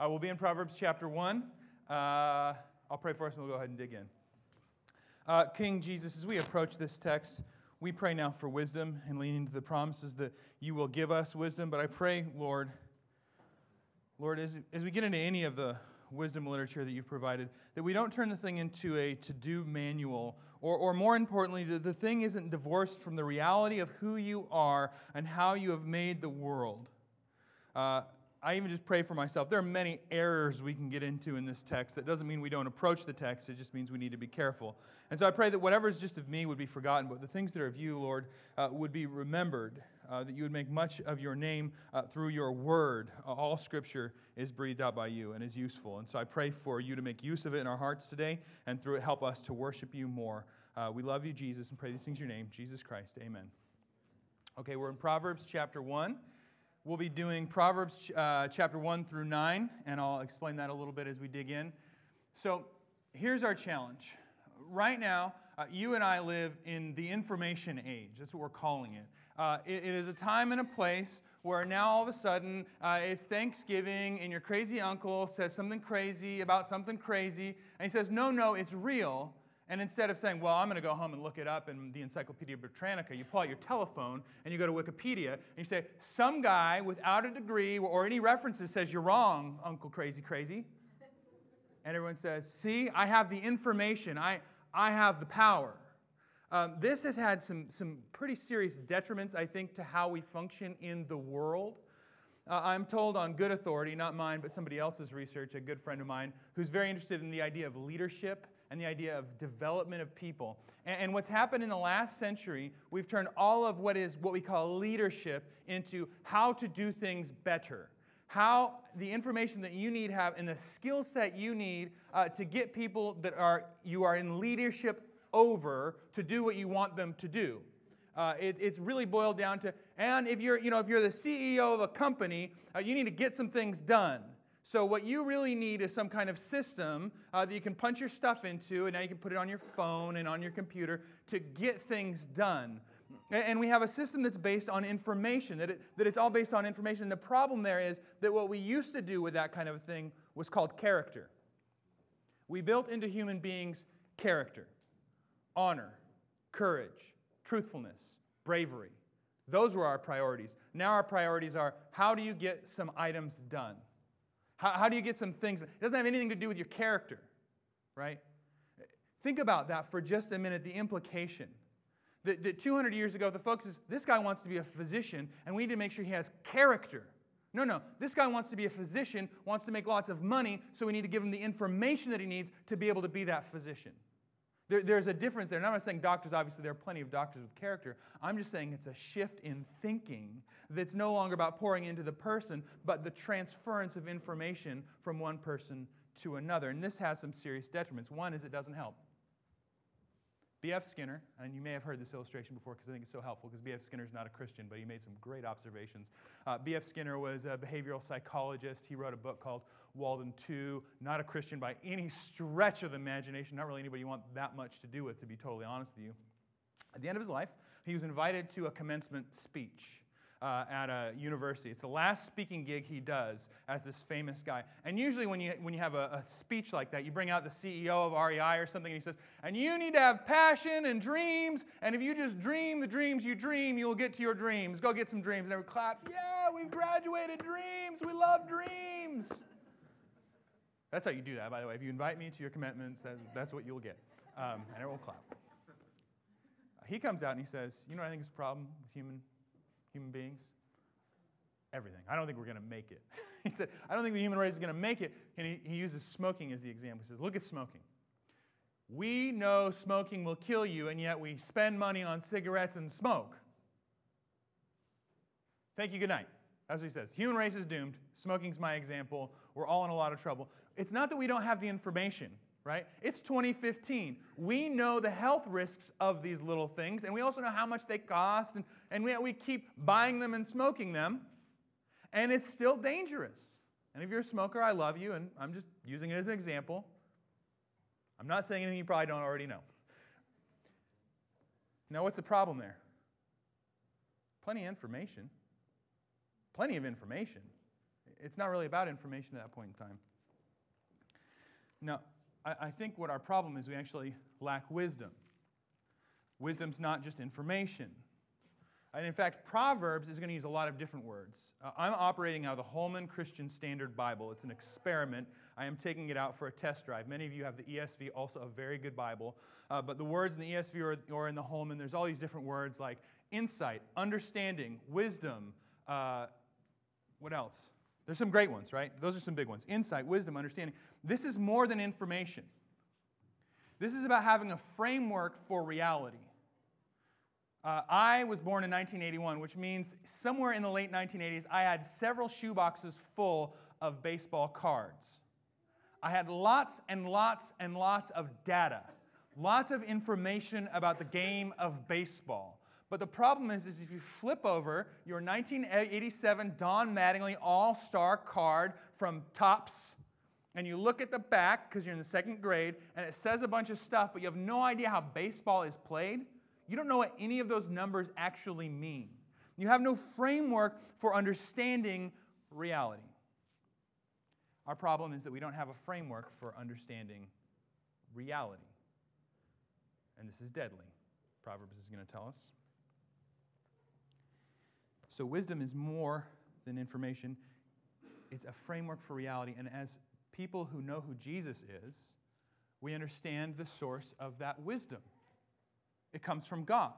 Uh, we'll be in Proverbs chapter 1. Uh, I'll pray for us and we'll go ahead and dig in. Uh, King Jesus, as we approach this text, we pray now for wisdom and lean into the promises that you will give us wisdom. But I pray, Lord, Lord, as, as we get into any of the wisdom literature that you've provided, that we don't turn the thing into a to do manual, or, or more importantly, that the thing isn't divorced from the reality of who you are and how you have made the world. Uh, I even just pray for myself. There are many errors we can get into in this text. That doesn't mean we don't approach the text, it just means we need to be careful. And so I pray that whatever is just of me would be forgotten, but the things that are of you, Lord, uh, would be remembered, uh, that you would make much of your name uh, through your word. All scripture is breathed out by you and is useful. And so I pray for you to make use of it in our hearts today and through it help us to worship you more. Uh, we love you, Jesus, and pray these things in your name, Jesus Christ. Amen. Okay, we're in Proverbs chapter 1. We'll be doing Proverbs uh, chapter 1 through 9, and I'll explain that a little bit as we dig in. So, here's our challenge. Right now, uh, you and I live in the information age. That's what we're calling it. Uh, it, it is a time and a place where now all of a sudden uh, it's Thanksgiving and your crazy uncle says something crazy about something crazy, and he says, No, no, it's real. And instead of saying, well, I'm going to go home and look it up in the Encyclopedia Britannica, you pull out your telephone and you go to Wikipedia and you say, some guy without a degree or any references says, you're wrong, Uncle Crazy Crazy. And everyone says, see, I have the information, I, I have the power. Um, this has had some, some pretty serious detriments, I think, to how we function in the world. Uh, I'm told on good authority, not mine, but somebody else's research, a good friend of mine, who's very interested in the idea of leadership and the idea of development of people. And, and, what's happened in the last century, we've turned all of what is what we call leadership into how to do things better. How the information that you need have and the skill set you need uh, to get people that are you are in leadership over to do what you want them to do. Uh, it, it's really boiled down to, and if you're, you know, if you're the CEO of a company, uh, you need to get some things done. So, what you really need is some kind of system uh, that you can punch your stuff into, and now you can put it on your phone and on your computer to get things done. And we have a system that's based on information, that, it, that it's all based on information. And The problem there is that what we used to do with that kind of thing was called character. We built into human beings character, honor, courage, truthfulness, bravery. Those were our priorities. Now our priorities are how do you get some items done? How, how do you get some things? It doesn't have anything to do with your character, right? Think about that for just a minute, the implication. That, that 200 years ago, the focus is this guy wants to be a physician, and we need to make sure he has character. No, no. This guy wants to be a physician, wants to make lots of money, so we need to give him the information that he needs to be able to be that physician. There, there's a difference there. And I'm not saying doctors, obviously, there are plenty of doctors with character. I'm just saying it's a shift in thinking that's no longer about pouring into the person, but the transference of information from one person to another. And this has some serious detriments. One is it doesn't help. B.F. Skinner, and you may have heard this illustration before because I think it's so helpful because B.F. Skinner is not a Christian, but he made some great observations. Uh, B.F. Skinner was a behavioral psychologist. He wrote a book called Walden 2, not a Christian by any stretch of the imagination, not really anybody you want that much to do with, to be totally honest with you. At the end of his life, he was invited to a commencement speech uh, at a university. It's the last speaking gig he does as this famous guy. And usually, when you, when you have a, a, speech like that, you bring out the CEO of REI or something, and he says, And you need to have passion and dreams. And if you just dream the dreams you dream, you'll get to your dreams. Go get some dreams. And everyone claps. Yeah, we've graduated dreams. We love dreams. That's how you do that, by the way. If you invite me to your commitments, that's, that's what you'll get. Um, and everyone will clap. He comes out and he says, You know what I think is a problem with human human beings? Everything. I don't think we're going to make it. he said, I don't think the human race is going to make it. And he, he uses smoking as the example. He says, Look at smoking. We know smoking will kill you, and yet we spend money on cigarettes and smoke. Thank you, good night. That's what he says. Human race is doomed. Smoking's my example. We're all in a lot of trouble. It's not that we don't have the information right? It's 2015. We know the health risks of these little things, and we also know how much they cost, and, and we, we keep buying them and smoking them, and it's still dangerous. And if you're a smoker, I love you, and I'm just using it as an example. I'm not saying anything you probably don't already know. Now, what's the problem there? Plenty of information. Plenty of information. it's not really about information at that point in time. Now, I, think what our problem is we actually lack wisdom. Wisdom's not just information. And in fact, Proverbs is going to use a lot of different words. Uh, I'm operating out of the Holman Christian Standard Bible. It's an experiment. I am taking it out for a test drive. Many of you have the ESV, also a very good Bible. Uh, but the words in the ESV or, or, in the Holman, there's all these different words like insight, understanding, wisdom. Uh, what else? There's some great ones, right? Those are some big ones. Insight, wisdom, understanding. This is more than information. This is about having a framework for reality. Uh, I was born in 1981, which means somewhere in the late 1980s, I had several shoeboxes full of baseball cards. I had lots and lots and lots of data, lots of information about the game of baseball. But the problem is, is if you flip over your 1987 Don Mattingly All Star card from Topps, and you look at the back because you're in the second grade, and it says a bunch of stuff, but you have no idea how baseball is played you don't know what any of those numbers actually mean. You have no framework for understanding reality. Our problem is that we don't have a framework for understanding reality. And this is deadly, Proverbs is going to tell us. So, wisdom is more than information, it's a framework for reality. And as people who know who Jesus is, we understand the source of that wisdom. It comes from God.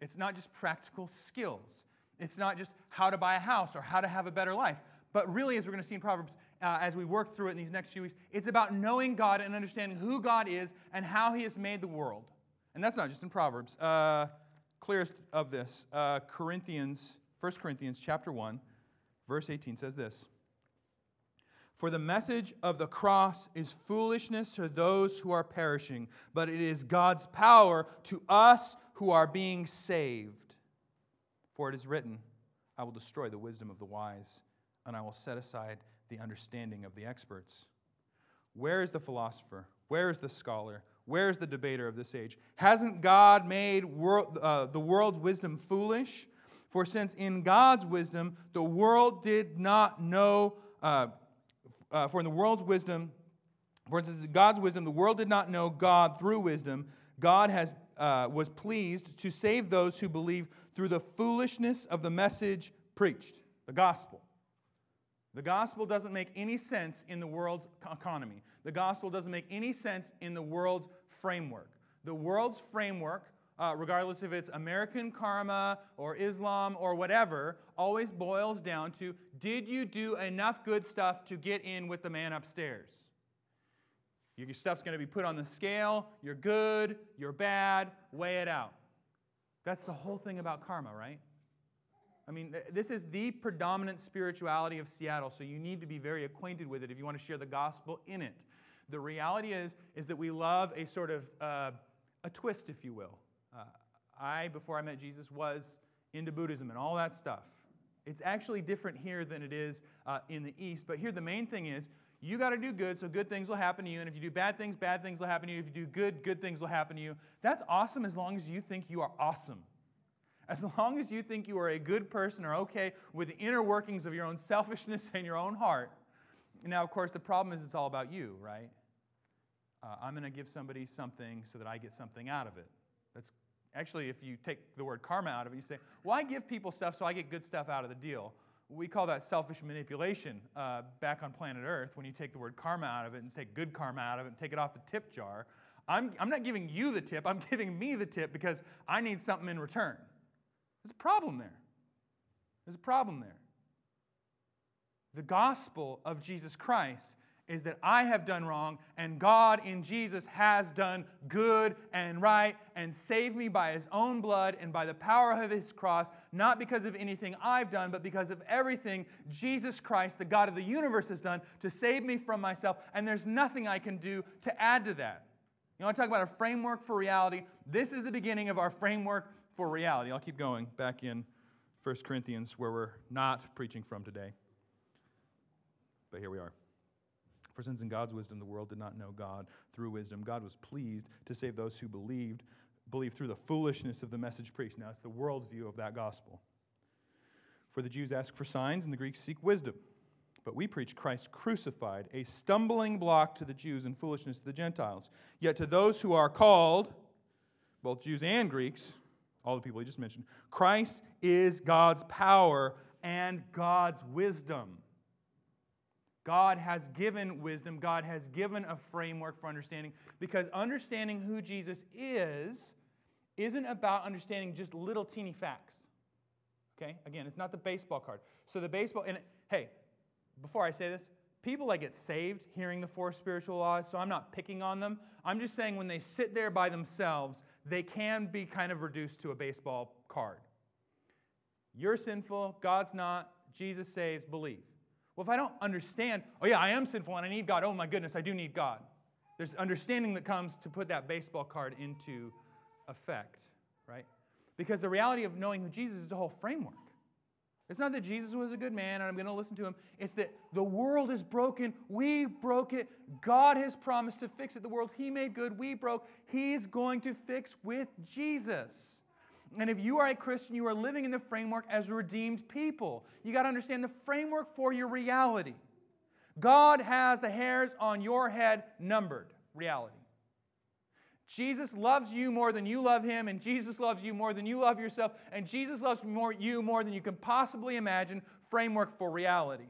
It's not just practical skills. It's not just how to buy a house or how to have a better life. But really, as we're going to see in Proverbs, uh, as we work through it in these next few weeks, it's about knowing God and understanding who God is and how He has made the world. And that's not just in Proverbs. Uh, clearest of this, uh, Corinthians, 1 Corinthians chapter 1, verse 18 says this. For the message of the cross is foolishness to those who are perishing, but it is God's power to us who are being saved. For it is written, I will destroy the wisdom of the wise, and I will set aside the understanding of the experts. Where is the philosopher? Where is the scholar? Where is the debater of this age? Hasn't God made world, uh, the world's wisdom foolish? For since in God's wisdom the world did not know uh, uh, for in the world's wisdom, for instance, God's wisdom, the world did not know God through wisdom. God has, uh, was pleased to save those who believe through the foolishness of the message preached, the gospel. The gospel doesn't make any sense in the world's economy. The gospel doesn't make any sense in the world's framework. The world's framework uh, regardless if it's American karma or Islam or whatever, always boils down to did you do enough good stuff to get in with the man upstairs? Your stuff's going to be put on the scale. You're good, you're bad, weigh it out. That's the whole thing about karma, right? I mean, this is the predominant spirituality of Seattle, so you need to be very acquainted with it if you want to share the gospel in it. The reality is, is that we love a sort of uh, a twist, if you will. Uh, I, before I met Jesus, was into Buddhism and all that stuff. It's actually different here than it is uh, in the East. But here, the main thing is you got to do good, so good things will happen to you. And if you do bad things, bad things will happen to you. If you do good, good things will happen to you. That's awesome as long as you think you are awesome. As long as you think you are a good person or okay with the inner workings of your own selfishness and your own heart. Now, of course, the problem is it's all about you, right? Uh, I'm going to give somebody something so that I get something out of it. That's actually, if you take the word karma out of it, you say, well, I give people stuff so I get good stuff out of the deal. We call that selfish manipulation uh, back on planet Earth when you take the word karma out of it and take good karma out of it and take it off the tip jar. I'm, I'm not giving you the tip, I'm giving me the tip because I need something in return. There's a problem there. There's a problem there. The gospel of Jesus Christ is that I have done wrong and God in Jesus has done good and right and saved me by his own blood and by the power of his cross, not because of anything I've done, but because of everything Jesus Christ, the God of the universe, has done to save me from myself. And there's nothing I can do to add to that. You want to talk about a framework for reality? This is the beginning of our framework for reality. I'll keep going back in 1 Corinthians, where we're not preaching from today. But here we are. For since in God's wisdom the world did not know God through wisdom, God was pleased to save those who believed, believed through the foolishness of the message preached. Now, it's the world's view of that gospel. For the Jews ask for signs, and the Greeks seek wisdom. But we preach Christ crucified, a stumbling block to the Jews and foolishness to the Gentiles. Yet to those who are called, both Jews and Greeks, all the people he just mentioned, Christ is God's power and God's wisdom. God has given wisdom, God has given a framework for understanding, because understanding who Jesus is isn't about understanding just little teeny facts. Okay? Again, it's not the baseball card. So the baseball, and hey, before I say this, people that get saved hearing the four spiritual laws, so I'm not picking on them. I'm just saying when they sit there by themselves, they can be kind of reduced to a baseball card. You're sinful, God's not, Jesus saves, believe. Well, if I don't understand, oh yeah, I am sinful and I need God, oh my goodness, I do need God. There's understanding that comes to put that baseball card into effect, right? Because the reality of knowing who Jesus is the whole framework. It's not that Jesus was a good man and I'm going to listen to him. It's that the world is broken. We broke it. God has promised to fix it. The world he made good, we broke. He's going to fix with Jesus. And if you are a Christian, you are living in the framework as redeemed people. You got to understand the framework for your reality. God has the hairs on your head numbered. Reality. Jesus loves you more than you love him, and Jesus loves you more than you love yourself, and Jesus loves more, you more than you can possibly imagine. Framework for reality.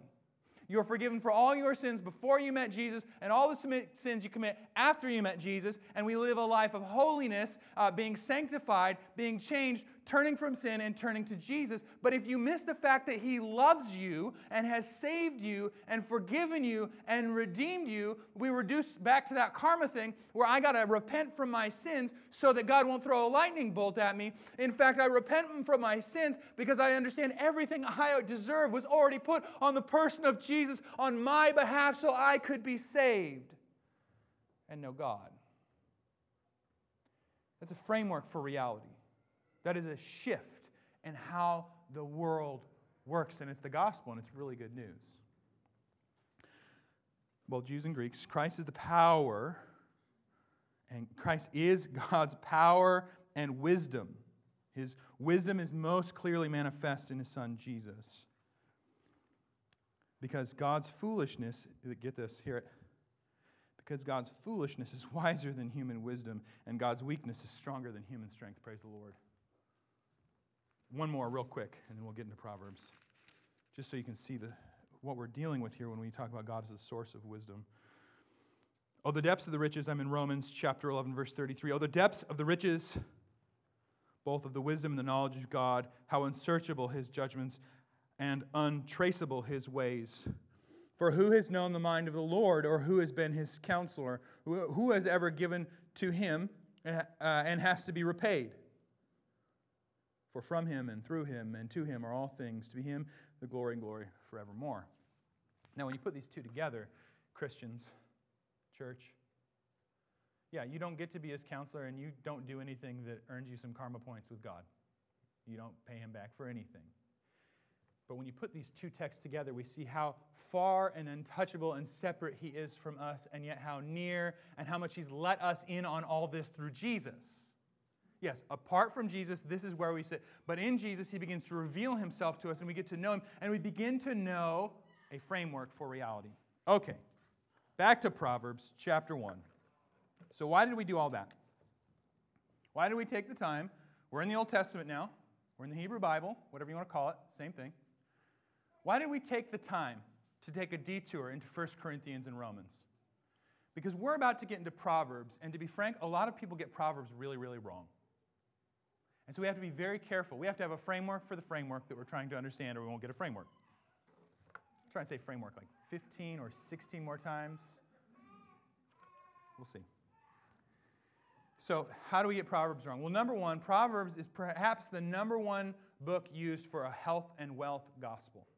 You're forgiven for all your sins before you met Jesus and all the sins you commit after you met Jesus. And we live a life of holiness, uh, being sanctified, being changed, turning from sin and turning to Jesus. But if you miss the fact that He loves you and has saved you and forgiven you and redeemed you, we reduce back to that karma thing where I got to repent from my sins so that God won't throw a lightning bolt at me. In fact, I repent from my sins because I understand everything I deserve was already put on the person of Jesus on my behalf so I could be saved and know God. That's a framework for reality. That is a shift in how the world works, and it's the gospel, and it's really good news. Well, Jews and Greeks, Christ is the power, and Christ is God's power and wisdom. His wisdom is most clearly manifest in his son Jesus. Because God's foolishness, get this, hear it. Because God's foolishness is wiser than human wisdom, and God's weakness is stronger than human strength. Praise the Lord. One more, real quick, and then we'll get into Proverbs. Just so you can see the, what we're dealing with here when we talk about God as the source of wisdom. Oh, the depths of the riches, I'm in Romans chapter 11, verse 33. Oh, the depths of the riches, both of the wisdom and the knowledge of God, how unsearchable his judgments and untraceable his ways. For who has known the mind of the Lord, or who has been his counselor? Who has ever given to him uh, and has to be repaid? For from him and through him and to him are all things. To be him the glory and glory forevermore. Now, when you put these two together, Christians, church, yeah, you don't get to be his counselor and you don't do anything that earns you some karma points with God. You don't pay him back for anything. But when you put these two texts together, we see how far and untouchable and separate he is from us, and yet how near and how much he's let us in on all this through Jesus. Yes, apart from Jesus, this is where we sit. But in Jesus, he begins to reveal himself to us, and we get to know him, and we begin to know a framework for reality. Okay, back to Proverbs chapter 1. So, why did we do all that? Why did we take the time? We're in the Old Testament now, we're in the Hebrew Bible, whatever you want to call it, same thing. Why did we take the time to take a detour into 1 Corinthians and Romans? Because we're about to get into Proverbs, and to be frank, a lot of people get Proverbs really, really wrong. And so we have to be very careful. We have to have a framework for the framework that we're trying to understand, or we won't get a framework. I'm trying to say framework like 15 or 16 more times. We'll see. So, how do we get Proverbs wrong? Well, number one, Proverbs is perhaps the number one book used for a health and wealth gospel.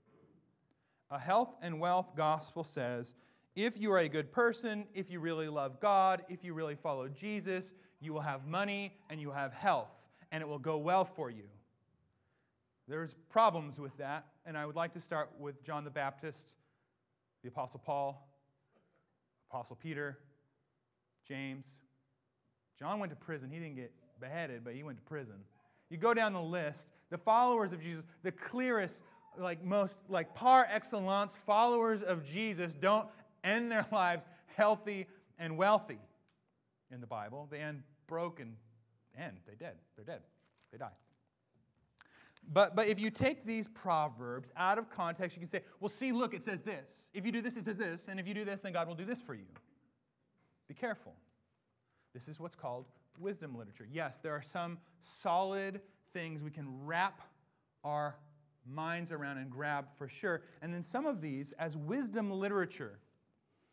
A health and wealth gospel says if you are a good person, if you really love God, if you really follow Jesus, you will have money and you will have health, and it will go well for you. There's problems with that, and I would like to start with John the Baptist, the Apostle Paul, Apostle Peter, James. John went to prison. He didn't get beheaded, but he went to prison. You go down the list, the followers of Jesus, the clearest, like most, like par excellence, followers of Jesus don't end their lives healthy and wealthy in the Bible. They end broken, end. They dead. They're dead. They die. But, but if you take these proverbs out of context, you can say, well, see, look, it says this. If you do this, it says this. And if you do this, then God will do this for you. Be careful. This is what's called wisdom literature. Yes, there are some solid things we can wrap our minds around and grab for sure. And then some of these as wisdom literature.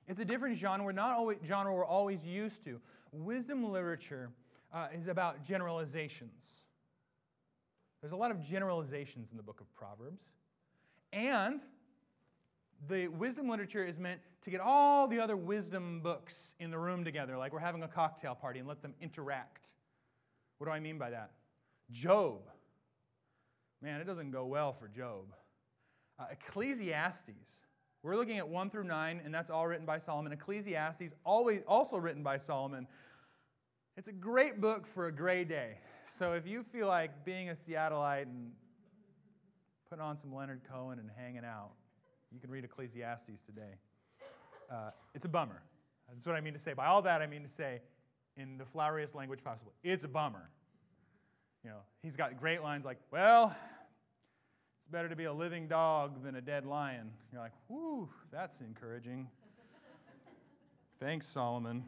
It's a different genre not always genre we're always used to. Wisdom literature uh, is about generalizations. There's a lot of generalizations in the book of Proverbs. And the wisdom literature is meant to get all the other wisdom books in the room together, like we're having a cocktail party, and let them interact. What do I mean by that? Job. Man, it doesn't go well for Job. Uh, Ecclesiastes. We're looking at 1 through 9, and that's all written by Solomon. Ecclesiastes, always also written by Solomon. It's a great book for a gray day. So if you feel like being a Seattleite and putting on some Leonard Cohen and hanging out, you can read Ecclesiastes today. Uh, it's a bummer. That's what I mean to say. By all that, I mean to say, in the floweriest language possible, it's a bummer. You know, he's got great lines like, well, it's better to be a living dog than a dead lion. You're like, whoo, that's encouraging. Thanks, Solomon.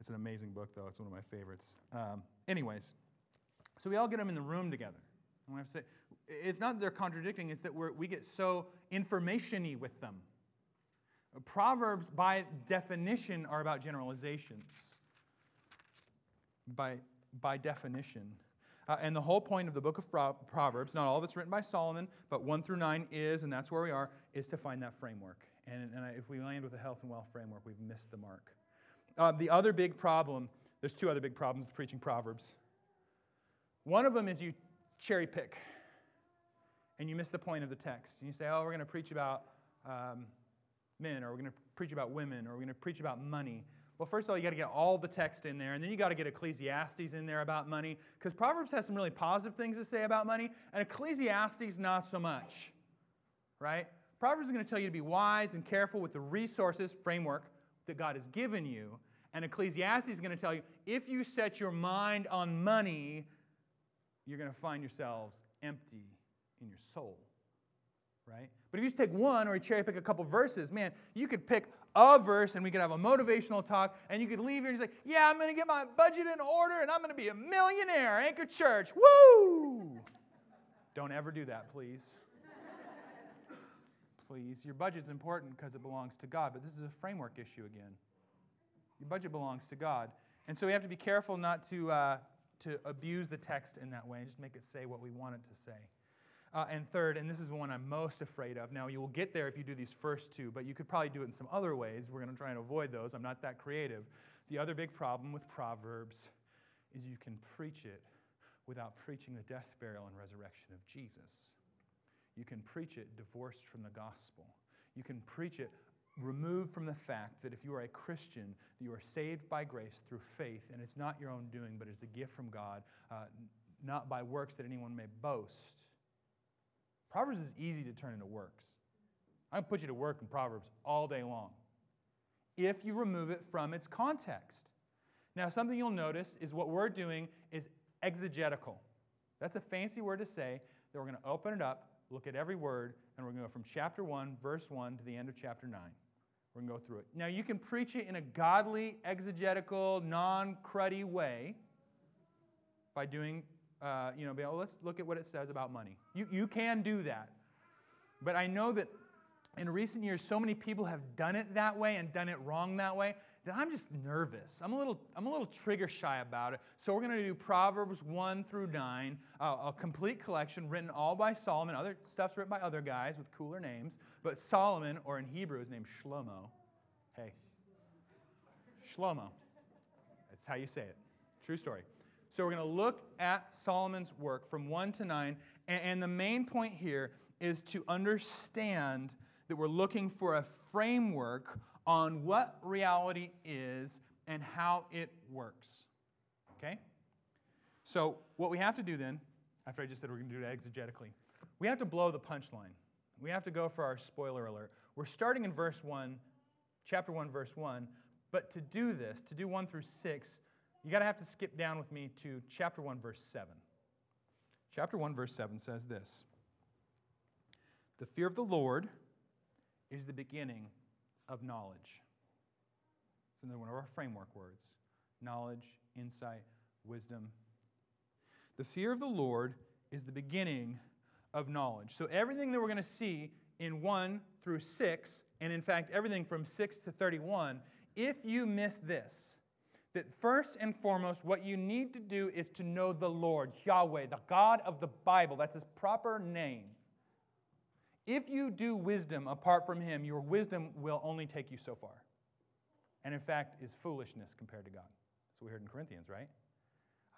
It's an amazing book, though. It's one of my favorites. Um, anyways, so we all get them in the room together. And I say, it's not that they're contradicting, it's that we we get so informationy with them. Proverbs, by definition, are about generalizations. By, by definition. Uh, and the whole point of the book of Proverbs, not all of it's written by Solomon, but 1 through 9 is, and that's where we are, is to find that framework. And, and if we land with a health and wealth framework, we've missed the mark. Uh, the other big problem, there's two other big problems with preaching Proverbs. One of them is you cherry pick and you miss the point of the text. And you say, oh, we're going to preach about um, men, or we're going to preach about women, or we're going to preach about money. Well, first of all, you got to get all the text in there, and then you got to get Ecclesiastes in there about money, because Proverbs has some really positive things to say about money, and Ecclesiastes not so much, right? Proverbs is going to tell you to be wise and careful with the resources framework that God has given you, and Ecclesiastes is going to tell you if you set your mind on money, you're going to find yourselves empty in your soul, right? But if you just take one or you cherry pick a couple verses, man, you could pick a verse and we could have a motivational talk and you could leave here and say, yeah, I'm going to get my budget in order and I'm going to be a millionaire, Anchor Church, woo! Don't ever do that, please. please. Your budget's important because it belongs to God, but this is a framework issue again. Your budget belongs to God. And so we have to be careful not to, uh, to abuse the text in that way and just make it say what we want it to say. Uh, and third, and this is the one I'm most afraid of. Now, you will get there if you do these first two, but you could probably do it in some other ways. We're going to try and avoid those. I'm not that creative. The other big problem with Proverbs is you can preach it without preaching the death, burial, and resurrection of Jesus. You can preach it divorced from the gospel. You can preach it removed from the fact that if you are a Christian, you are saved by grace through faith, and it's not your own doing, but it's a gift from God, uh, not by works that anyone may boast. Proverbs is easy to turn into works. I can put you to work in Proverbs all day long if you remove it from its context. Now, something you'll notice is what we're doing is exegetical. That's a fancy word to say that we're going to open it up, look at every word, and we're going to go from chapter 1, verse 1 to the end of chapter 9. We're going to go through it. Now, you can preach it in a godly, exegetical, non cruddy way by doing uh, you know, be, oh, let's look at what it says about money. You, you can do that. But I know that in recent years, so many people have done it that way and done it wrong that way that I'm just nervous. I'm a little, I'm a little trigger shy about it. So we're going to do Proverbs 1 through 9, uh, a complete collection written all by Solomon. Other stuff's written by other guys with cooler names. But Solomon, or in Hebrew, is named Shlomo. Hey, Shlomo. That's how you say it. True story. So we're going to look at Solomon's work from 1 to 9. And, the main point here is to understand that we're looking for a framework on what reality is and how it works. Okay? So, what we have to do then, after I just said we're going to do it exegetically, we have to blow the punchline. We have to go for our spoiler alert. We're starting in verse 1, chapter 1, verse 1. But to do this, to do 1 through 6, you got to have to skip down with me to chapter 1, verse 7. Chapter 1, verse 7 says this The fear of the Lord is the beginning of knowledge. It's another one of our framework words knowledge, insight, wisdom. The fear of the Lord is the beginning of knowledge. So, everything that we're going to see in 1 through 6, and in fact, everything from 6 to 31, if you miss this, that first and foremost, what you need to do is to know the Lord, Yahweh, the God of the Bible. That's his proper name. If you do wisdom apart from him, your wisdom will only take you so far. And in fact, is foolishness compared to God. That's what we heard in Corinthians, right?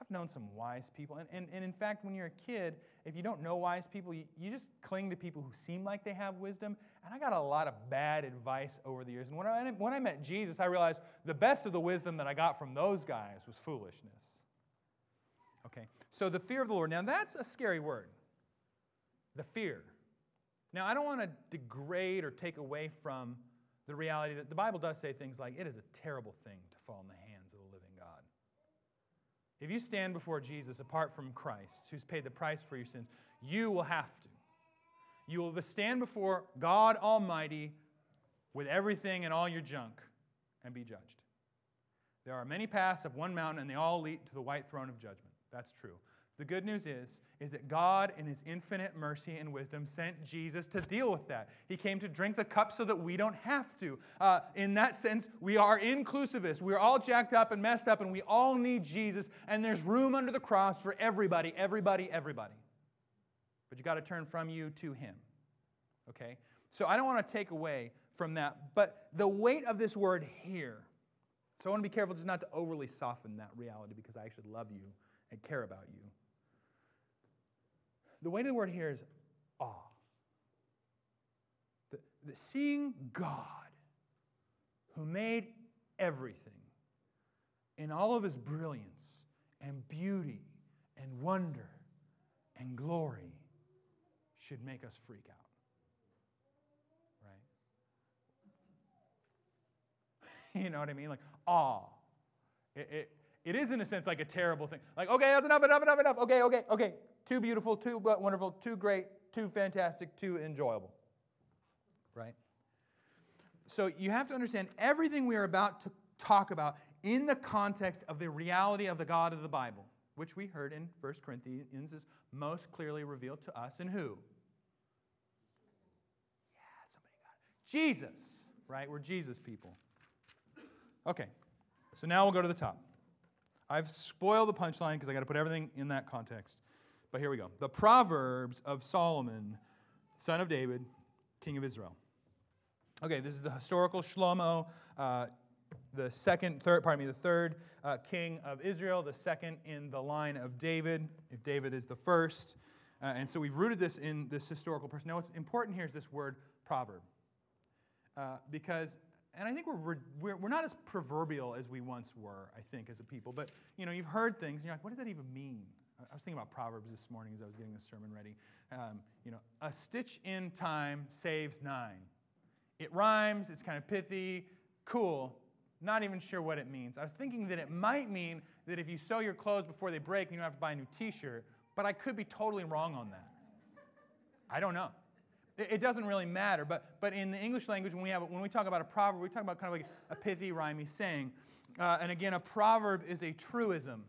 I've known some wise people. And, and, and in fact, when you're a kid, if you don't know wise people, you, you just cling to people who seem like they have wisdom. And I got a lot of bad advice over the years. And when I, when I met Jesus, I realized the best of the wisdom that I got from those guys was foolishness. Okay, so the fear of the Lord. Now, that's a scary word. The fear. Now, I don't want to degrade or take away from the reality that the Bible does say things like it is a terrible thing to fall in the hands of the living God. If you stand before Jesus apart from Christ, who's paid the price for your sins, you will have to. You will stand before God Almighty with everything and all your junk and be judged. There are many paths up one mountain, and they all lead to the white throne of judgment. That's true. The good news is, is that God, in His infinite mercy and wisdom, sent Jesus to deal with that. He came to drink the cup so that we don't have to. Uh, in that sense, we are inclusivists. We're all jacked up and messed up, and we all need Jesus, and there's room under the cross for everybody, everybody, everybody. But you got to turn from you to Him. Okay? So I don't want to take away from that, but the weight of this word here. So I want to be careful just not to overly soften that reality because I actually love you and care about you. The weight of the word here is awe. The, the seeing God, who made everything in all of his brilliance and beauty and wonder and glory, should make us freak out. Right? you know what I mean? Like awe. It, it, it is, in a sense, like a terrible thing. Like, okay, that's enough, enough, enough, enough. Okay, okay, okay. Too beautiful, too wonderful, too great, too fantastic, too enjoyable. Right? So you have to understand everything we are about to talk about in the context of the reality of the God of the Bible, which we heard in 1 Corinthians is most clearly revealed to us in who? Yeah, somebody got it. Jesus, right? We're Jesus people. Okay, so now we'll go to the top. I've spoiled the punchline because I got to put everything in that context. But here we go. The Proverbs of Solomon, son of David, king of Israel. Okay, this is the historical Shlomo, uh, the second, third, pardon me, the third uh, king of Israel, the second in the line of David, if David is the first. Uh, and so we've rooted this in this historical person. Now, what's important here is this word proverb. Uh, because, and I think we're, we're, we're not as proverbial as we once were, I think, as a people. But, you know, you've heard things, and you're like, what does that even mean? I was thinking about Proverbs this morning as I was getting this sermon ready. Um, you know, a stitch in time saves nine. It rhymes, it's kind of pithy, cool. Not even sure what it means. I was thinking that it might mean that if you sew your clothes before they break, you don't have to buy a new t shirt, but I could be totally wrong on that. I don't know. It, doesn't really matter, but, but in the English language, when we, have, when we talk about a proverb, we talk about kind of like a pithy, rhymy saying. Uh, and again, a proverb is a truism.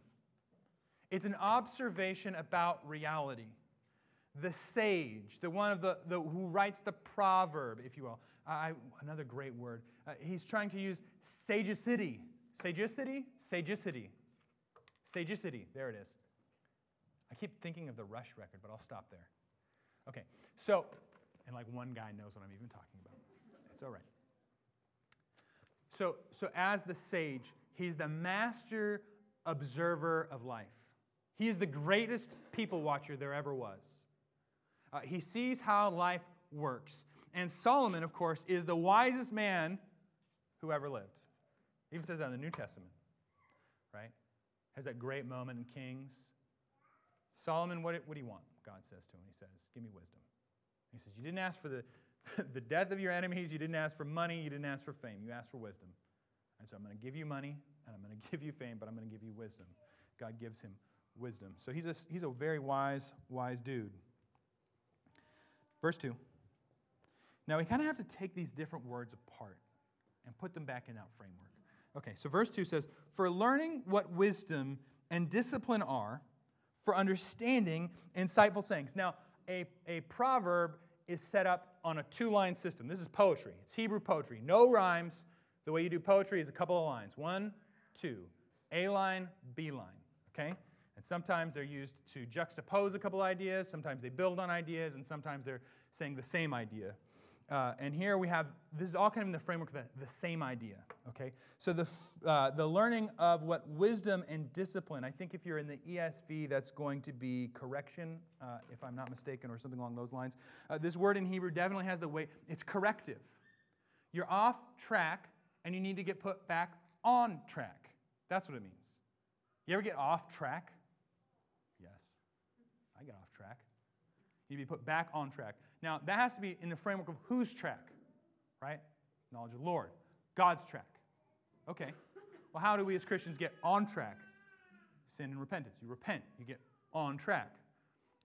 It's an observation about reality. The sage, the one of the, the who writes the proverb, if you will, I, another great word. Uh, he's trying to use sagacity. Sagacity? Sagacity. Sagacity. There it is. I keep thinking of the Rush record, but I'll stop there. Okay, so, and like one guy knows what I'm even talking about. It's all right. So, so as the sage, he's the master observer of life. He is the greatest people watcher there ever was. Uh, he sees how life works. And Solomon, of course, is the wisest man who ever lived. He even says that in the New Testament, right? Has that great moment in Kings. Solomon, what, what do you want? God says to him. He says, Give me wisdom. He says, You didn't ask for the, the death of your enemies. You didn't ask for money. You didn't ask for fame. You asked for wisdom. And so I'm going to give you money and I'm going to give you fame, but I'm going to give you wisdom. God gives him wisdom. So he's a, he's a very wise, wise dude. Verse 2. Now we kind of have to take these different words apart and put them back in that framework. Okay, so verse 2 says, For learning what wisdom and discipline are, for understanding insightful sayings. Now, a, a proverb is set up on a two line system. This is poetry, it's Hebrew poetry. No rhymes. The way you do poetry is a couple of lines one, two, A line, B line. Okay? And sometimes they're used to juxtapose a couple ideas, sometimes they build on ideas, and sometimes they're saying the same idea. Uh, and here we have, this is all kind of in the framework of the, the same idea, okay? So the, uh, the learning of what wisdom and discipline, I think if you're in the ESV, that's going to be correction, uh, if I'm not mistaken, or something along those lines. Uh, this word in Hebrew definitely has the way, it's corrective. You're off track, and you need to get put back on track. That's what it means. You ever get off track? Yes, I get off track. You need to be put back on track. Now, that has to be in the framework of whose track, right? Knowledge of the Lord, God's track. Okay. Well, how do we as Christians get on track? Sin and repentance. You repent, you get on track.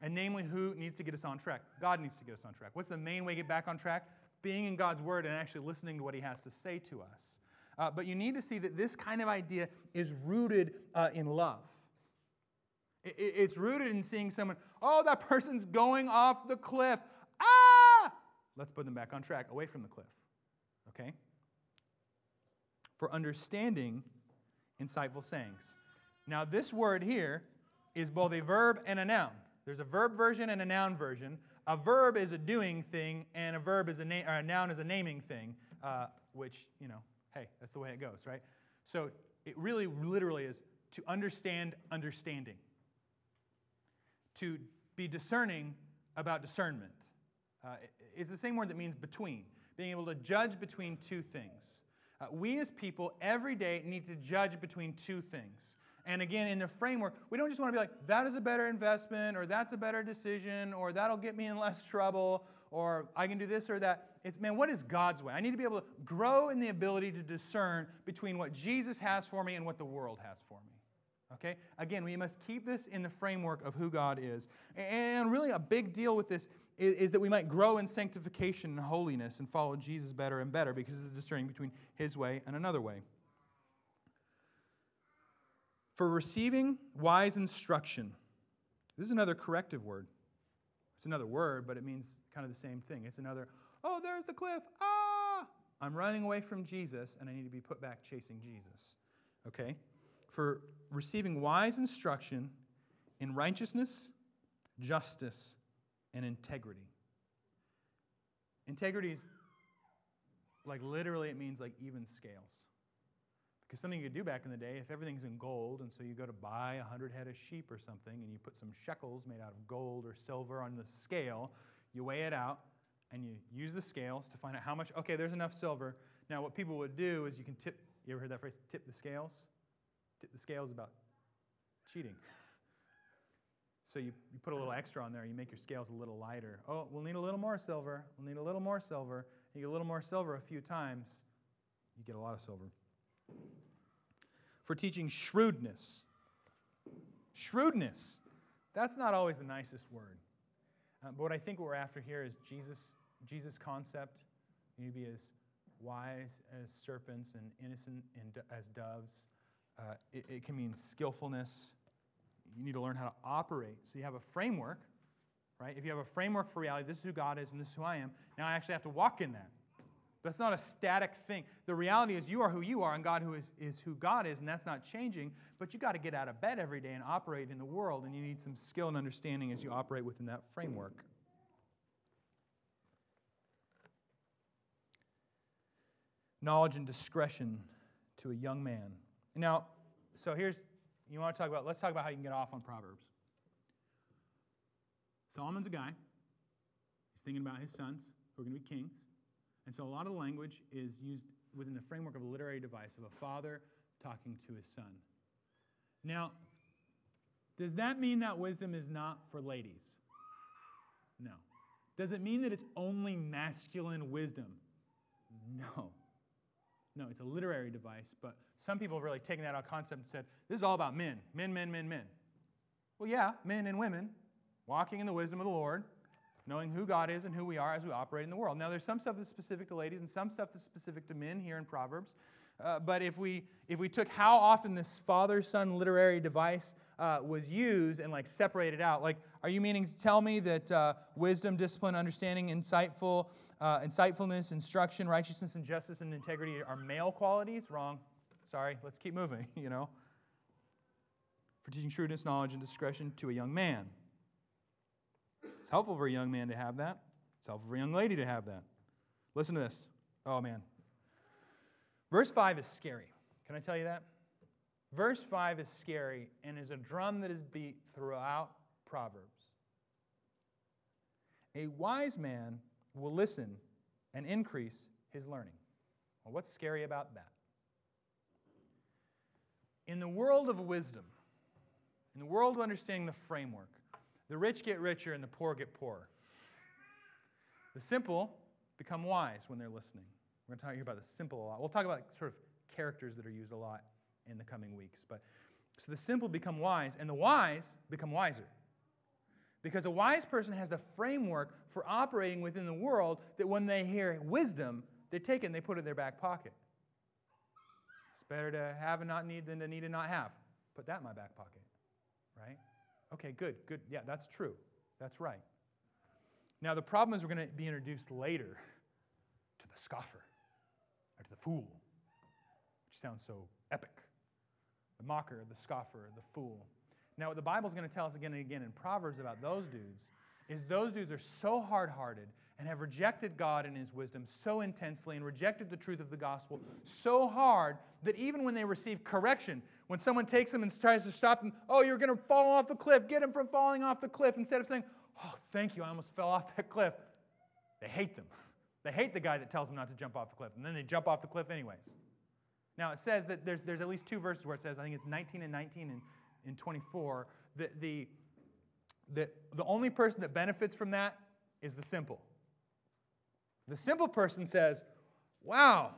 And namely, who needs to get us on track? God needs to get us on track. What's the main way to get back on track? Being in God's Word and actually listening to what He has to say to us. Uh, but you need to see that this kind of idea is rooted uh, in love. It, it's rooted in seeing someone, oh, that person's going off the cliff. Ah! Let's put them back on track, away from the cliff. Okay? For understanding insightful sayings. Now, this word here is both a verb and a noun. There's a verb version and a noun version. A verb is a doing thing, and a verb is a, na- or a noun is a naming thing, uh, which, you know, hey, that's the way it goes, right? So it really literally is to understand understanding, to be discerning about discernment. Uh, it's the same word that means between, being able to judge between two things. Uh, we as people every day need to judge between two things. And again, in the framework, we don't just want to be like, that is a better investment, or that's a better decision, or that'll get me in less trouble, or I can do this or that. It's, man, what is God's way? I need to be able to grow in the ability to discern between what Jesus has for me and what the world has for me. Okay? Again, we must keep this in the framework of who God is. And really, a big deal with this is, is that we might grow in sanctification and holiness and follow Jesus better and better because it's discerning between his way and another way. For receiving wise instruction, this is another corrective word. It's another word, but it means kind of the same thing. It's another, oh, there's the cliff. Ah! I'm running away from Jesus and I need to be put back chasing Jesus. Okay? For receiving wise instruction in righteousness, justice, and integrity. Integrity is like literally, it means like even scales. Because something you could do back in the day, if everything's in gold, and so you go to buy a hundred head of sheep or something, and you put some shekels made out of gold or silver on the scale, you weigh it out, and you use the scales to find out how much, okay, there's enough silver. Now, what people would do is you can tip, you ever heard that phrase, tip the scales? The scales about cheating. So you, you put a little extra on there, you make your scales a little lighter. Oh, we'll need a little more silver. We'll need a little more silver. You get a little more silver a few times, you get a lot of silver for teaching shrewdness. Shrewdness. That's not always the nicest word. Uh, but what I think what we're after here is Jesus, Jesus' concept. You need to be as wise as serpents and innocent as doves. Uh, it, it can mean skillfulness. You need to learn how to operate. So you have a framework, right? If you have a framework for reality, this is who God is and this is who I am. Now I actually have to walk in that. That's not a static thing. The reality is you are who you are, and God who is, is who God is, and that's not changing. But you got to get out of bed every day and operate in the world, and you need some skill and understanding as you operate within that framework. Knowledge and discretion to a young man. Now, so here's you want to talk about, let's talk about how you can get off on Proverbs. Solomon's a guy. He's thinking about his sons who are going to be kings. And so a lot of the language is used within the framework of a literary device of a father talking to his son. Now, Does that mean that wisdom is not for ladies? No. Does it mean that it's only masculine wisdom? No. No, it's a literary device, but some people have really taken that out concept and said, this is all about men. Men, men, men, men. Well, yeah, men and women walking in the wisdom of the Lord, knowing who God is and who we are as we operate in the world. Now, there's some stuff that's specific to ladies and some stuff that's specific to men here in Proverbs. Uh, but if we if we took how often this father son literary device uh, was used and like separated out, like, are you meaning to tell me that uh, wisdom, discipline, understanding, insightful, uh, insightfulness, instruction, righteousness, and justice and integrity are male qualities? Wrong. Sorry. Let's keep moving. You know, for teaching shrewdness, knowledge, and discretion to a young man. It's helpful for a young man to have that. It's helpful for a young lady to have that. Listen to this. Oh man, Verse 5 is scary. Can I tell you that? Verse 5 is scary and is a drum that is beat throughout Proverbs. A wise man will listen and increase his learning. Well, what's scary about that? In the world of wisdom, in the world of understanding the framework, the rich get richer and the poor get poorer. The simple become wise when they're listening. We're going to talk about the simple a lot. We'll talk about sort of characters that are used a lot in the coming weeks. But so the simple become wise, and the wise become wiser. Because a wise person has the framework for operating within the world that when they hear wisdom, they take it and they put it in their back pocket. It's better to have and not need than to need and not have. Put that in my back pocket, right? Okay, good, good. Yeah, that's true. That's right. Now, the problem is we're going to be introduced later to the scoffer or to the fool, which sounds so epic. The mocker, the scoffer, the fool. Now, what the Bible is going to tell us again and again in Proverbs about those dudes is those dudes are so hard hearted and have rejected God and His wisdom so intensely and rejected the truth of the gospel so hard that even when they receive correction, when someone takes them and tries to stop them, oh, you're going to fall off the cliff, get him from falling off the cliff, instead of saying, oh, thank you, I almost fell off that cliff, they hate them. They hate the guy that tells them not to jump off the cliff, and then they jump off the cliff anyways. Now, it says that there's, there's at least two verses where it says, I think it's 19 and 19 and in 24, that the, that the only person that benefits from that is the simple. The simple person says, Wow,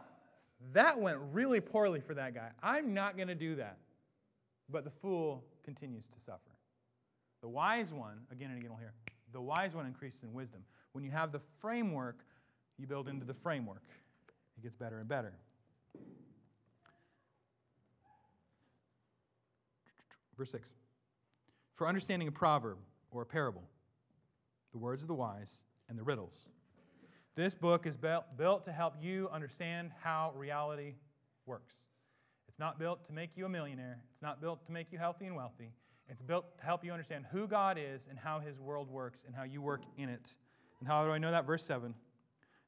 that went really poorly for that guy. I'm not going to do that. But the fool continues to suffer. The wise one, again and again, we'll hear, the wise one increases in wisdom. When you have the framework you build into the framework. It gets better and better. Verse 6 For understanding a proverb or a parable, the words of the wise, and the riddles. This book is built to help you understand how reality works. It's not built to make you a millionaire, it's not built to make you healthy and wealthy. It's built to help you understand who God is and how his world works and how you work in it. And how do I know that? Verse 7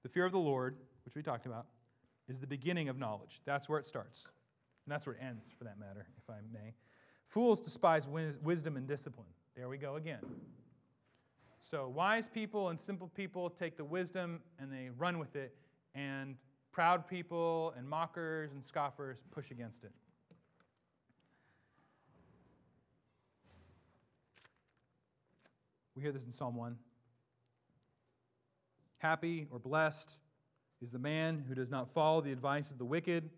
the fear of the Lord, which we talked about, is the beginning of knowledge. That's where it starts. And that's where it ends, for that matter, if I may. Fools despise wisdom and discipline. There we go again. So, wise people and simple people take the wisdom and they run with it, and proud people and mockers and scoffers push against it. We hear this in Psalm 1. Happy or blessed is the man who does not follow the advice of the wicked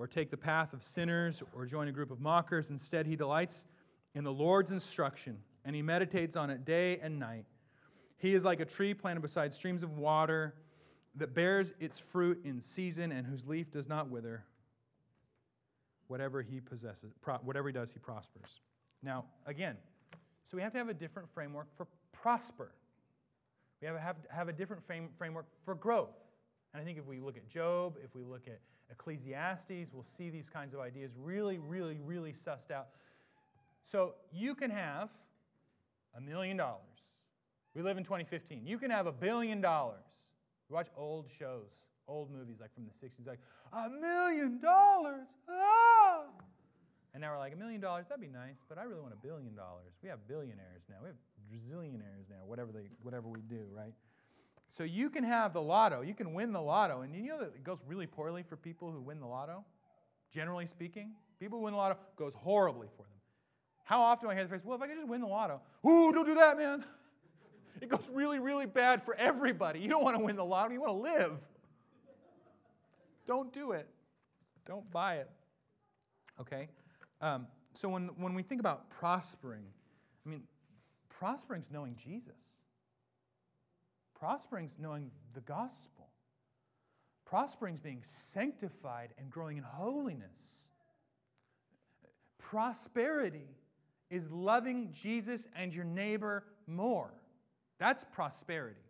or take the path of sinners or join a group of mockers. Instead, he delights in the Lord's instruction and he meditates on it day and night. He is like a tree planted beside streams of water that bears its fruit in season and whose leaf does not wither. Whatever he possesses, whatever he does, he prospers. Now, again, so we have to have a different framework for prosper. We have, have, have a different frame, framework for growth. And I think if we look at Job, if we look at Ecclesiastes, we'll see these kinds of ideas really, really, really sussed out. So you can have a million dollars. We live in 2015. You can have a billion dollars. We watch old shows, old movies like from the 60s, like, a million dollars. Ah! And now we're like, a million dollars, that'd be nice, but I really want a billion dollars. We have billionaires now. We have zillionaires now, whatever, they, whatever we do, right? So you can have the lotto, you can win the lotto, and you know that it goes really poorly for people who win the lotto? Generally speaking, people who win the lotto goes horribly for them. How often do I hear the phrase, well, if I could just win the lotto? Ooh, don't do that, man. It goes really, really bad for everybody. You don't want to win the lotto, you want to live. Don't do it. Don't buy it. Okay? Um, so when, when we think about prospering, I mean, prospering is knowing Jesus. Prospering is knowing the gospel. Prospering is being sanctified and growing in holiness. Prosperity is loving Jesus and your neighbor more. That's prosperity.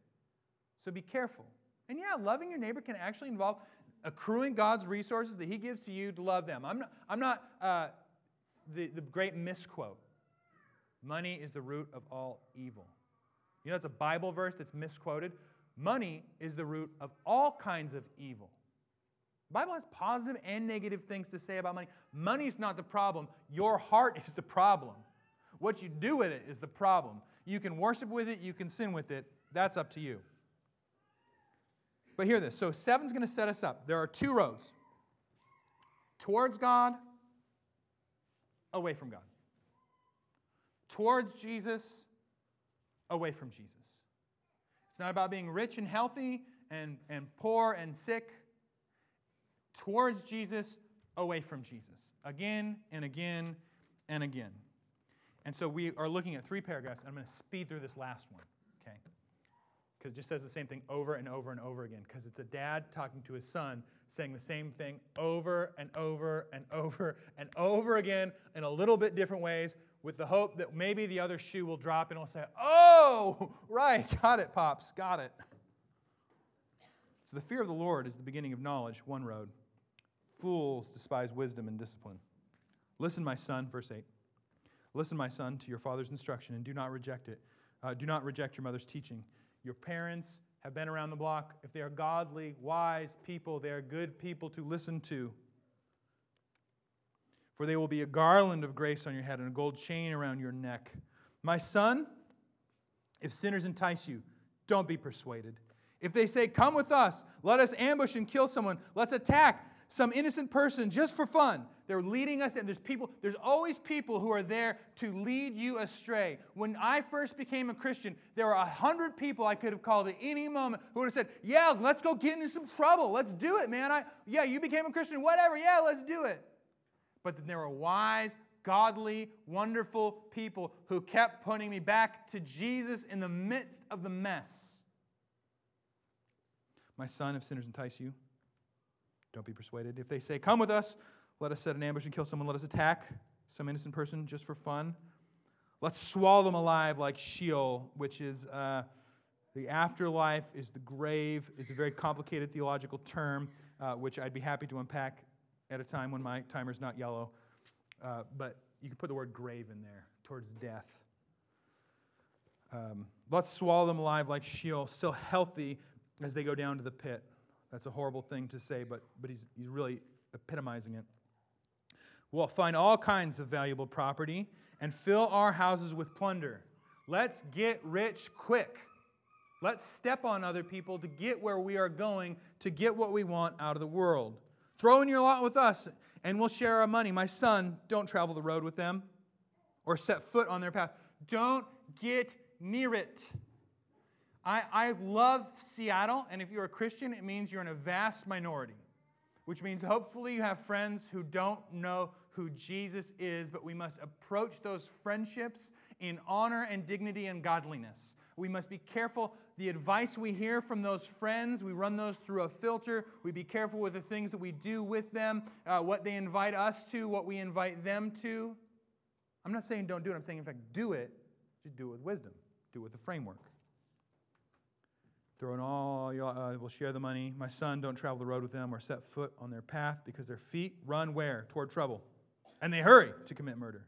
So be careful. And yeah, loving your neighbor can actually involve accruing God's resources that He gives to you to love them. I'm not, I'm not uh, the, the great misquote. Money is the root of all evil. You know, that's a Bible verse that's misquoted. Money is the root of all kinds of evil. The Bible has positive and negative things to say about money. Money's not the problem, your heart is the problem. What you do with it is the problem. You can worship with it, you can sin with it. That's up to you. But hear this. So, seven's going to set us up. There are two roads towards God, away from God. Towards Jesus, away from Jesus. It's not about being rich and healthy and, and poor and sick. Towards Jesus, away from Jesus. Again and again and again. And so we are looking at three paragraphs. I'm going to speed through this last one, okay? Because it just says the same thing over and over and over again. Because it's a dad talking to his son saying the same thing over and over and over and over again in a little bit different ways with the hope that maybe the other shoe will drop and he'll say, Oh, right, got it, Pops, got it. So the fear of the Lord is the beginning of knowledge, one road. Fools despise wisdom and discipline. Listen, my son, verse 8. Listen, my son, to your father's instruction and do not reject it. Uh, do not reject your mother's teaching. Your parents have been around the block. If they are godly, wise people, they are good people to listen to. For they will be a garland of grace on your head and a gold chain around your neck. My son, if sinners entice you, don't be persuaded. If they say, Come with us, let us ambush and kill someone, let's attack some innocent person just for fun. They're leading us, and there's people, there's always people who are there to lead you astray. When I first became a Christian, there were a hundred people I could have called at any moment who would have said, Yeah, let's go get into some trouble. Let's do it, man. I, yeah, you became a Christian, whatever. Yeah, let's do it. But then there were wise, godly, wonderful people who kept pointing me back to Jesus in the midst of the mess. My son, if sinners entice you, don't be persuaded. If they say, Come with us, let us set an ambush and kill someone, let us attack some innocent person just for fun. Let's swallow them alive like Sheol, which is uh, the afterlife, is the grave, is a very complicated theological term, uh, which I'd be happy to unpack at a time when my timer's not yellow. Uh, but you can put the word grave in there, towards death. Um, let's swallow them alive like Sheol, still healthy as they go down to the pit. That's a horrible thing to say, but, but he's, he's really epitomizing it. We'll find all kinds of valuable property and fill our houses with plunder. Let's get rich quick. Let's step on other people to get where we are going, to get what we want out of the world. Throw in your lot with us, and we'll share our money. My son, don't travel the road with them or set foot on their path. Don't get near it. I, I love Seattle, and if you're a Christian, it means you're in a vast minority, which means hopefully you have friends who don't know who Jesus is, but we must approach those friendships in honor and dignity and godliness. We must be careful. The advice we hear from those friends, we run those through a filter. We be careful with the things that we do with them, uh, what they invite us to, what we invite them to. I'm not saying don't do it. I'm saying, in fact, do it. Just do it with wisdom, do it with a framework. Throw in all, uh, we'll share the money. My son, don't travel the road with them or set foot on their path because their feet run where? Toward trouble. And they hurry to commit murder.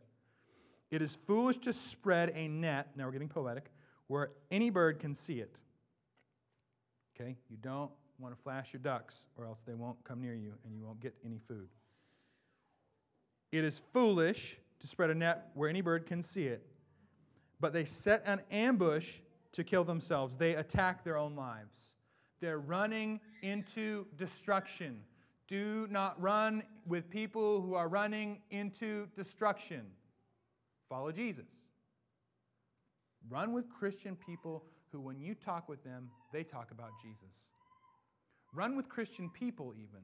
It is foolish to spread a net, now we're getting poetic, where any bird can see it. Okay? You don't want to flash your ducks or else they won't come near you and you won't get any food. It is foolish to spread a net where any bird can see it. But they set an ambush to kill themselves. They attack their own lives. They're running into destruction. Do not run with people who are running into destruction. follow Jesus. Run with Christian people who, when you talk with them, they talk about Jesus. Run with Christian people, even,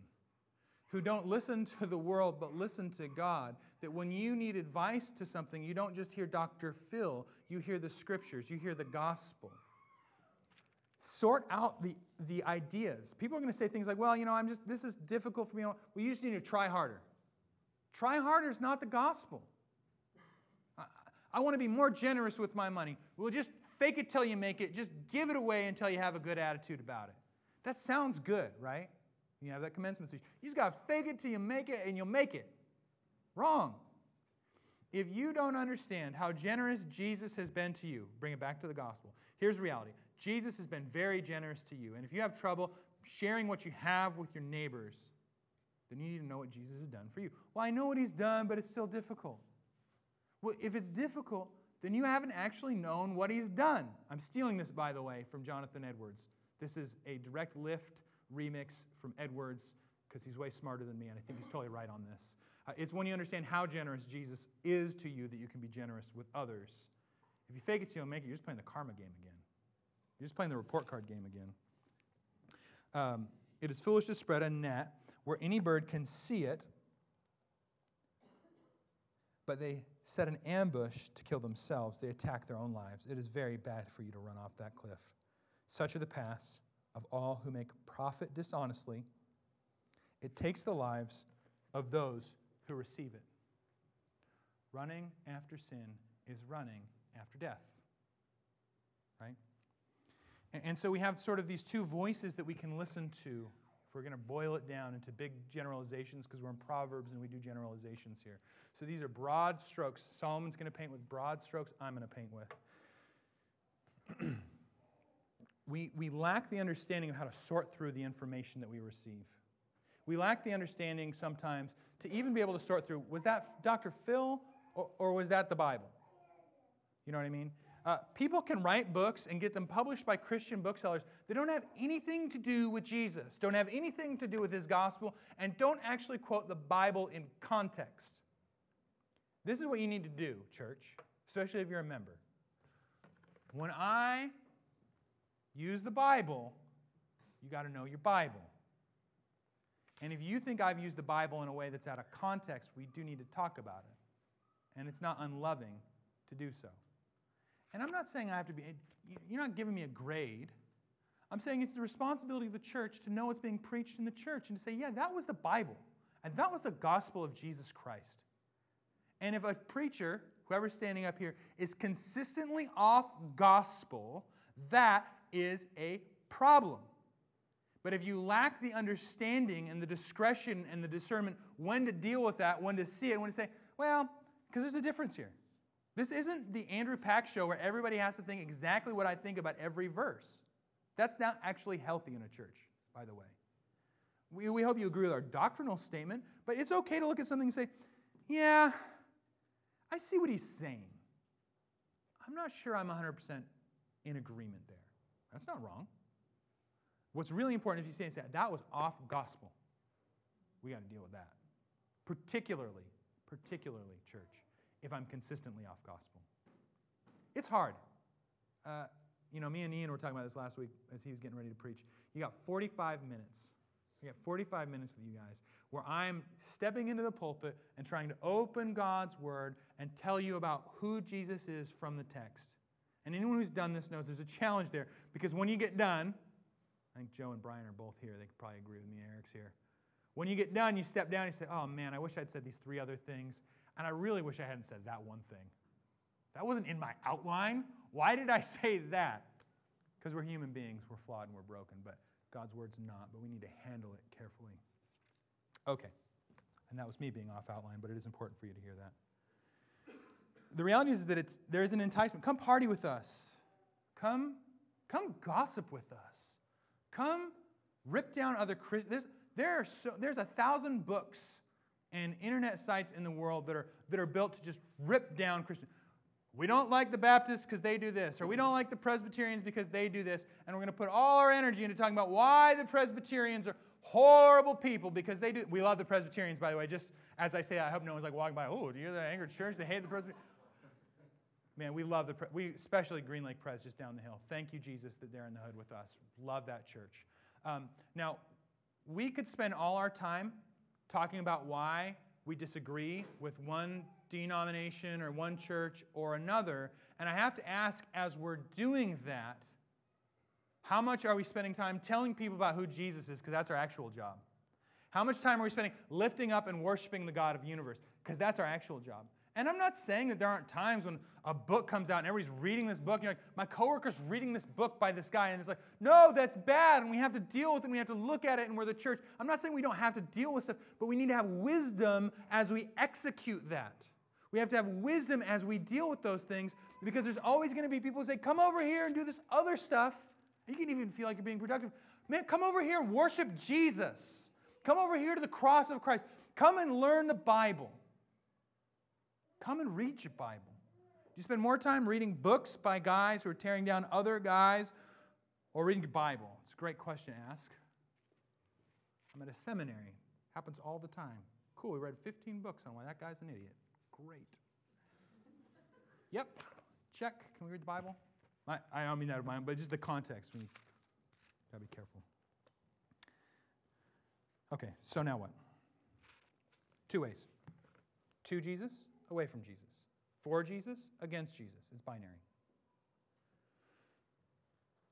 who don't listen to the world but listen to God. That when you need advice to something, you don't just hear Dr. Phil, you hear the scriptures, you hear the gospel. Sort out the, the ideas. People are going to say things like, well, you know, I'm just, this is difficult for me. Well, you just need to try harder. Try harder is not the gospel. I, want to be more generous with my money. Well, just fake it till you make it. Just give it away until you have a good attitude about it. That sounds good, right? You have that commencement speech. You just got to fake it till you make it, and you'll make it. Wrong. If you don't understand how generous Jesus has been to you, bring it back to the gospel. Here's reality Jesus has been very generous to you. And if you have trouble sharing what you have with your neighbors, then you need to know what Jesus has done for you. Well, I know what he's done, but it's still difficult. Well, if it's difficult, then you haven't actually known what he's done. I'm stealing this, by the way, from Jonathan Edwards. This is a direct lift remix from Edwards because he's way smarter than me, and I think he's totally right on this. Uh, it's when you understand how generous Jesus is to you that you can be generous with others. If you fake it till you make it, you're just playing the karma game again. You're just playing the report card game again. Um, it is foolish to spread a net where any bird can see it, but they set an ambush to kill themselves. They attack their own lives. It is very bad for you to run off that cliff. Such are the paths of all who make profit dishonestly. It takes the lives of those who receive it. Running after sin is running after death. Right? And so we have sort of these two voices that we can listen to we're going to boil it down into big generalizations, because we're in Proverbs and we do generalizations here. So these are broad strokes. Solomon's going to paint with broad strokes, I'm going to paint with. we, we lack the understanding of how to sort through the information that we receive. We lack the understanding sometimes to even be able to sort through was that Dr. Phil or, or was that the Bible? You know what I mean? Uh, people can write books and get them published by Christian booksellers that don't have anything to do with Jesus, don't have anything to do with his gospel, and don't actually quote the Bible in context. This is what you need to do, church, especially if you're a member. When I use the Bible, you got to know your Bible. And if you think I've used the Bible in a way that's out of context, we do need to talk about it. And it's not unloving to do so. And I'm not saying I have to be, you're not giving me a grade. I'm saying it's the responsibility of the church to know what's being preached in the church and to say, yeah, that was the Bible. And that was the gospel of Jesus Christ. And if a preacher, whoever's standing up here, is consistently off gospel, that is a problem. But if you lack the understanding and the discretion and the discernment when to deal with that, when to see it, when to say, well, because there's a difference here. This isn't the Andrew Pack show where everybody has to think exactly what I think about every verse. That's not actually healthy in a church, by the way. We, we hope you agree with our doctrinal statement, but it's okay to look at something and say, yeah, I see what he's saying. I'm not sure I'm 100% in agreement there. That's not wrong. What's really important if you say that, that was off gospel. We got to deal with that. Particularly, particularly, church if I'm consistently off gospel. It's hard. Uh, you know, me and Ian were talking about this last week as he was getting ready to preach. You got 45 minutes. You got 45 minutes with you guys where I'm stepping into the pulpit and trying to open God's word and tell you about who Jesus is from the text. And anyone who's done this knows there's a challenge there because when you get done, I think Joe and Brian are both here. They could probably agree with me. Eric's here. When you get done, you step down and you say, Oh man, I wish I'd said these three other things. And I really wish I hadn't said that one thing. That wasn't in my outline. Why did I say that? Because we're human beings, we're flawed and we're broken, but God's word's not, but we need to handle it carefully. Okay. And that was me being off outline, but it is important for you to hear that. The reality is that it's, there is an enticement. Come party with us. Come, come gossip with us. Come rip down other Christians. There so, there's a thousand books and internet sites in the world that are, that are built to just rip down Christians. We don't like the Baptists because they do this, or we don't like the Presbyterians because they do this, and we're going to put all our energy into talking about why the Presbyterians are horrible people because they do. We love the Presbyterians, by the way. Just as I say, I hope no one's like walking by. Oh, do you the angered church? They hate the Presbyterians. Man, we love the, we especially Green Lake Pres just down the hill. Thank you, Jesus, that they're in the hood with us. Love that church. Um, now, we could spend all our time talking about why we disagree with one denomination or one church or another. And I have to ask, as we're doing that, how much are we spending time telling people about who Jesus is? Because that's our actual job. How much time are we spending lifting up and worshiping the God of the universe? Because that's our actual job. And I'm not saying that there aren't times when a book comes out and everybody's reading this book. And you're like, my coworker's reading this book by this guy, and it's like, no, that's bad, and we have to deal with it, and we have to look at it, and we're the church. I'm not saying we don't have to deal with stuff, but we need to have wisdom as we execute that. We have to have wisdom as we deal with those things because there's always going to be people who say, come over here and do this other stuff. You can even feel like you're being productive. Man, come over here and worship Jesus. Come over here to the cross of Christ. Come and learn the Bible. Come and read your Bible. Do you spend more time reading books by guys who are tearing down other guys or reading your Bible? It's a great question to ask. I'm at a seminary. Happens all the time. Cool, we read 15 books on why that guy's an idiot. Great. Yep, check. Can we read the Bible? I, I don't mean that in mind, but just the context. We gotta be careful. Okay, so now what? Two ways. To Jesus, away from Jesus. For Jesus, against Jesus. It's binary.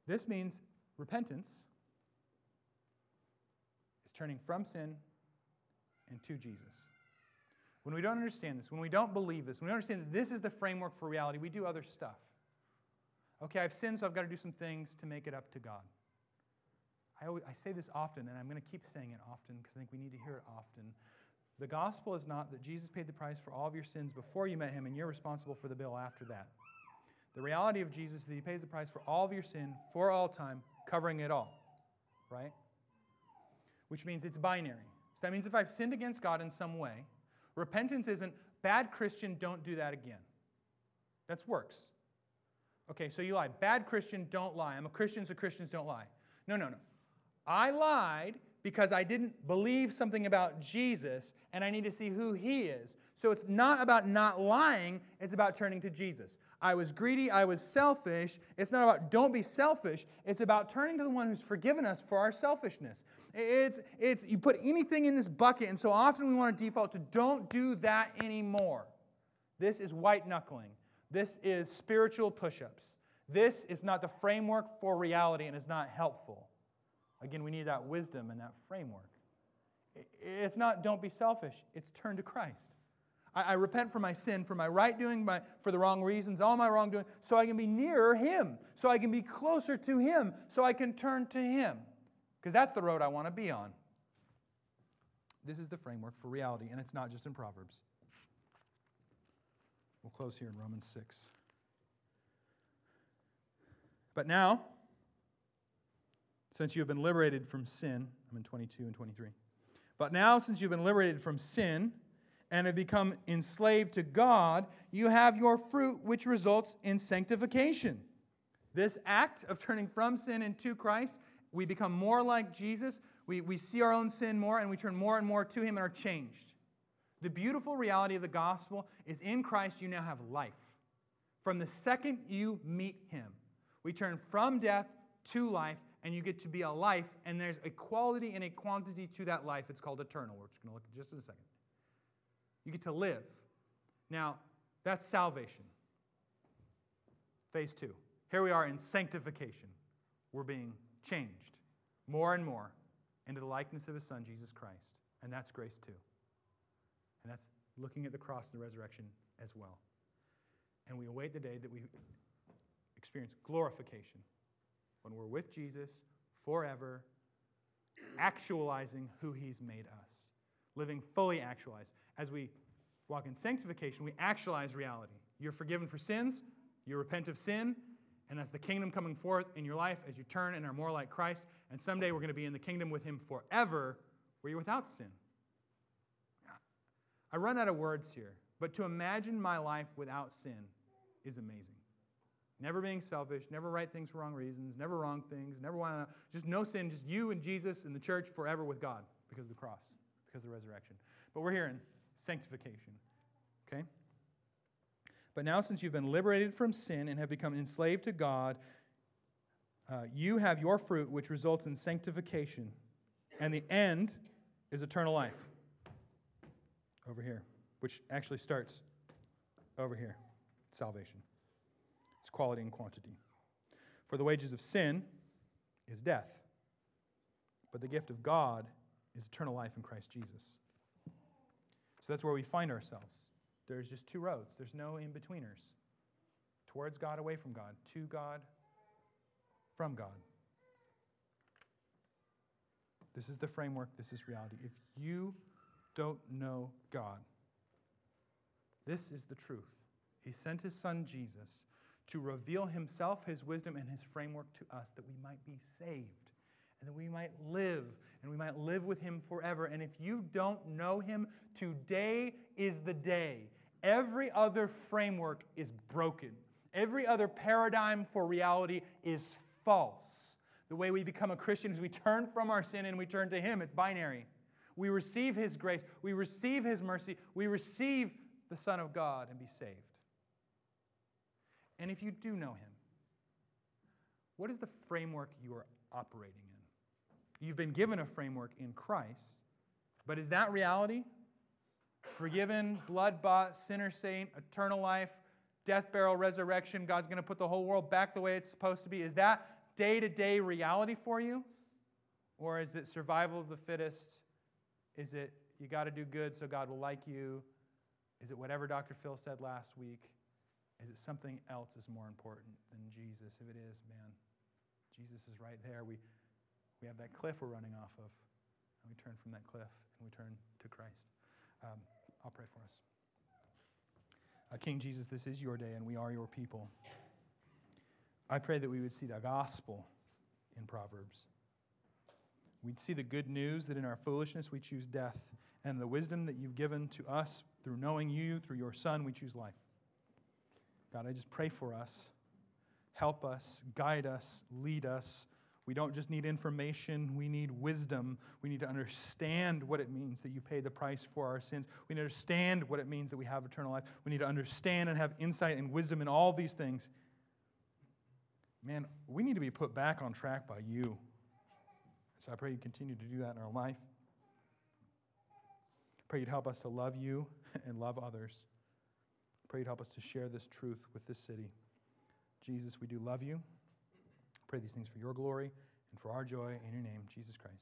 This means repentance is turning from sin and to Jesus. When we don't understand this, when we don't believe this, when we understand that this is the framework for reality, we do other stuff. Okay, I've sinned, so I've got to do some things to make it up to God. I, always, I say this often, and I'm going to keep saying it often because I think we need to hear it often. The gospel is not that Jesus paid the price for all of your sins before you met him, and you're responsible for the bill after that. The reality of Jesus is that he pays the price for all of your sin for all time, covering it all, right? Which means it's binary. So that means if I've sinned against God in some way, repentance isn't bad Christian, don't do that again. That's works. Okay, so you lie. Bad Christian, don't lie. I'm a Christian, so Christians don't lie. No, no, no. I lied because I didn't believe something about Jesus and I need to see who he is. So it's not about not lying, it's about turning to Jesus. I was greedy, I was selfish. It's not about don't be selfish, it's about turning to the one who's forgiven us for our selfishness. It's, it's you put anything in this bucket, and so often we want to default to don't do that anymore. This is white knuckling. This is spiritual push ups. This is not the framework for reality and is not helpful. Again, we need that wisdom and that framework. It's not don't be selfish, it's turn to Christ. I, I repent for my sin, for my right doing, my, for the wrong reasons, all my wrongdoing, so I can be nearer Him, so I can be closer to Him, so I can turn to Him. Because that's the road I want to be on. This is the framework for reality, and it's not just in Proverbs. We'll close here in Romans 6. But now, since you have been liberated from sin, I'm in 22 and 23. But now, since you've been liberated from sin and have become enslaved to God, you have your fruit, which results in sanctification. This act of turning from sin into Christ, we become more like Jesus. We, we see our own sin more and we turn more and more to Him and are changed. The beautiful reality of the gospel is in Christ, you now have life. From the second you meet Him, we turn from death to life and you get to be a life, and there's a quality and a quantity to that life. It's called eternal. We're just going to look at just in a second. You get to live. Now, that's salvation. Phase two. Here we are in sanctification. We're being changed more and more into the likeness of His Son, Jesus Christ. And that's grace too. And that's looking at the cross and the resurrection as well. And we await the day that we experience glorification when we're with Jesus forever, actualizing who he's made us, living fully actualized. As we walk in sanctification, we actualize reality. You're forgiven for sins, you repent of sin, and that's the kingdom coming forth in your life as you turn and are more like Christ. And someday we're going to be in the kingdom with him forever, where you're without sin. I run out of words here, but to imagine my life without sin is amazing. Never being selfish, never right things for wrong reasons, never wrong things, never want to, just no sin, just you and Jesus and the church forever with God because of the cross, because of the resurrection. But we're here in sanctification, okay? But now, since you've been liberated from sin and have become enslaved to God, uh, you have your fruit, which results in sanctification, and the end is eternal life. Over here, which actually starts over here salvation. It's quality and quantity. For the wages of sin is death, but the gift of God is eternal life in Christ Jesus. So that's where we find ourselves. There's just two roads, there's no in betweeners. Towards God, away from God, to God, from God. This is the framework, this is reality. If you don't know God, this is the truth. He sent his son Jesus to reveal himself, his wisdom, and his framework to us that we might be saved and that we might live and we might live with him forever. And if you don't know him, today is the day. Every other framework is broken, every other paradigm for reality is false. The way we become a Christian is we turn from our sin and we turn to him. It's binary. We receive his grace, we receive his mercy, we receive the Son of God and be saved. And if you do know him, what is the framework you are operating in? You've been given a framework in Christ, but is that reality? Forgiven, blood bought, sinner saint, eternal life, death, burial, resurrection, God's going to put the whole world back the way it's supposed to be. Is that day to day reality for you? Or is it survival of the fittest? Is it you got to do good so God will like you? Is it whatever Dr. Phil said last week? Is it something else is more important than Jesus? If it is, man, Jesus is right there. We, we have that cliff we're running off of, and we turn from that cliff and we turn to Christ. Um, I'll pray for us. Uh, King Jesus, this is your day, and we are your people. I pray that we would see the gospel in Proverbs. We'd see the good news that in our foolishness we choose death, and the wisdom that you've given to us through knowing you, through your Son, we choose life. God, I just pray for us. Help us, guide us, lead us. We don't just need information, we need wisdom. We need to understand what it means that you pay the price for our sins. We need to understand what it means that we have eternal life. We need to understand and have insight and wisdom in all these things. Man, we need to be put back on track by you. So I pray you continue to do that in our life. Pray you'd help us to love you and love others. Pray you'd help us to share this truth with this city. Jesus, we do love you. Pray these things for your glory and for our joy in your name, Jesus Christ.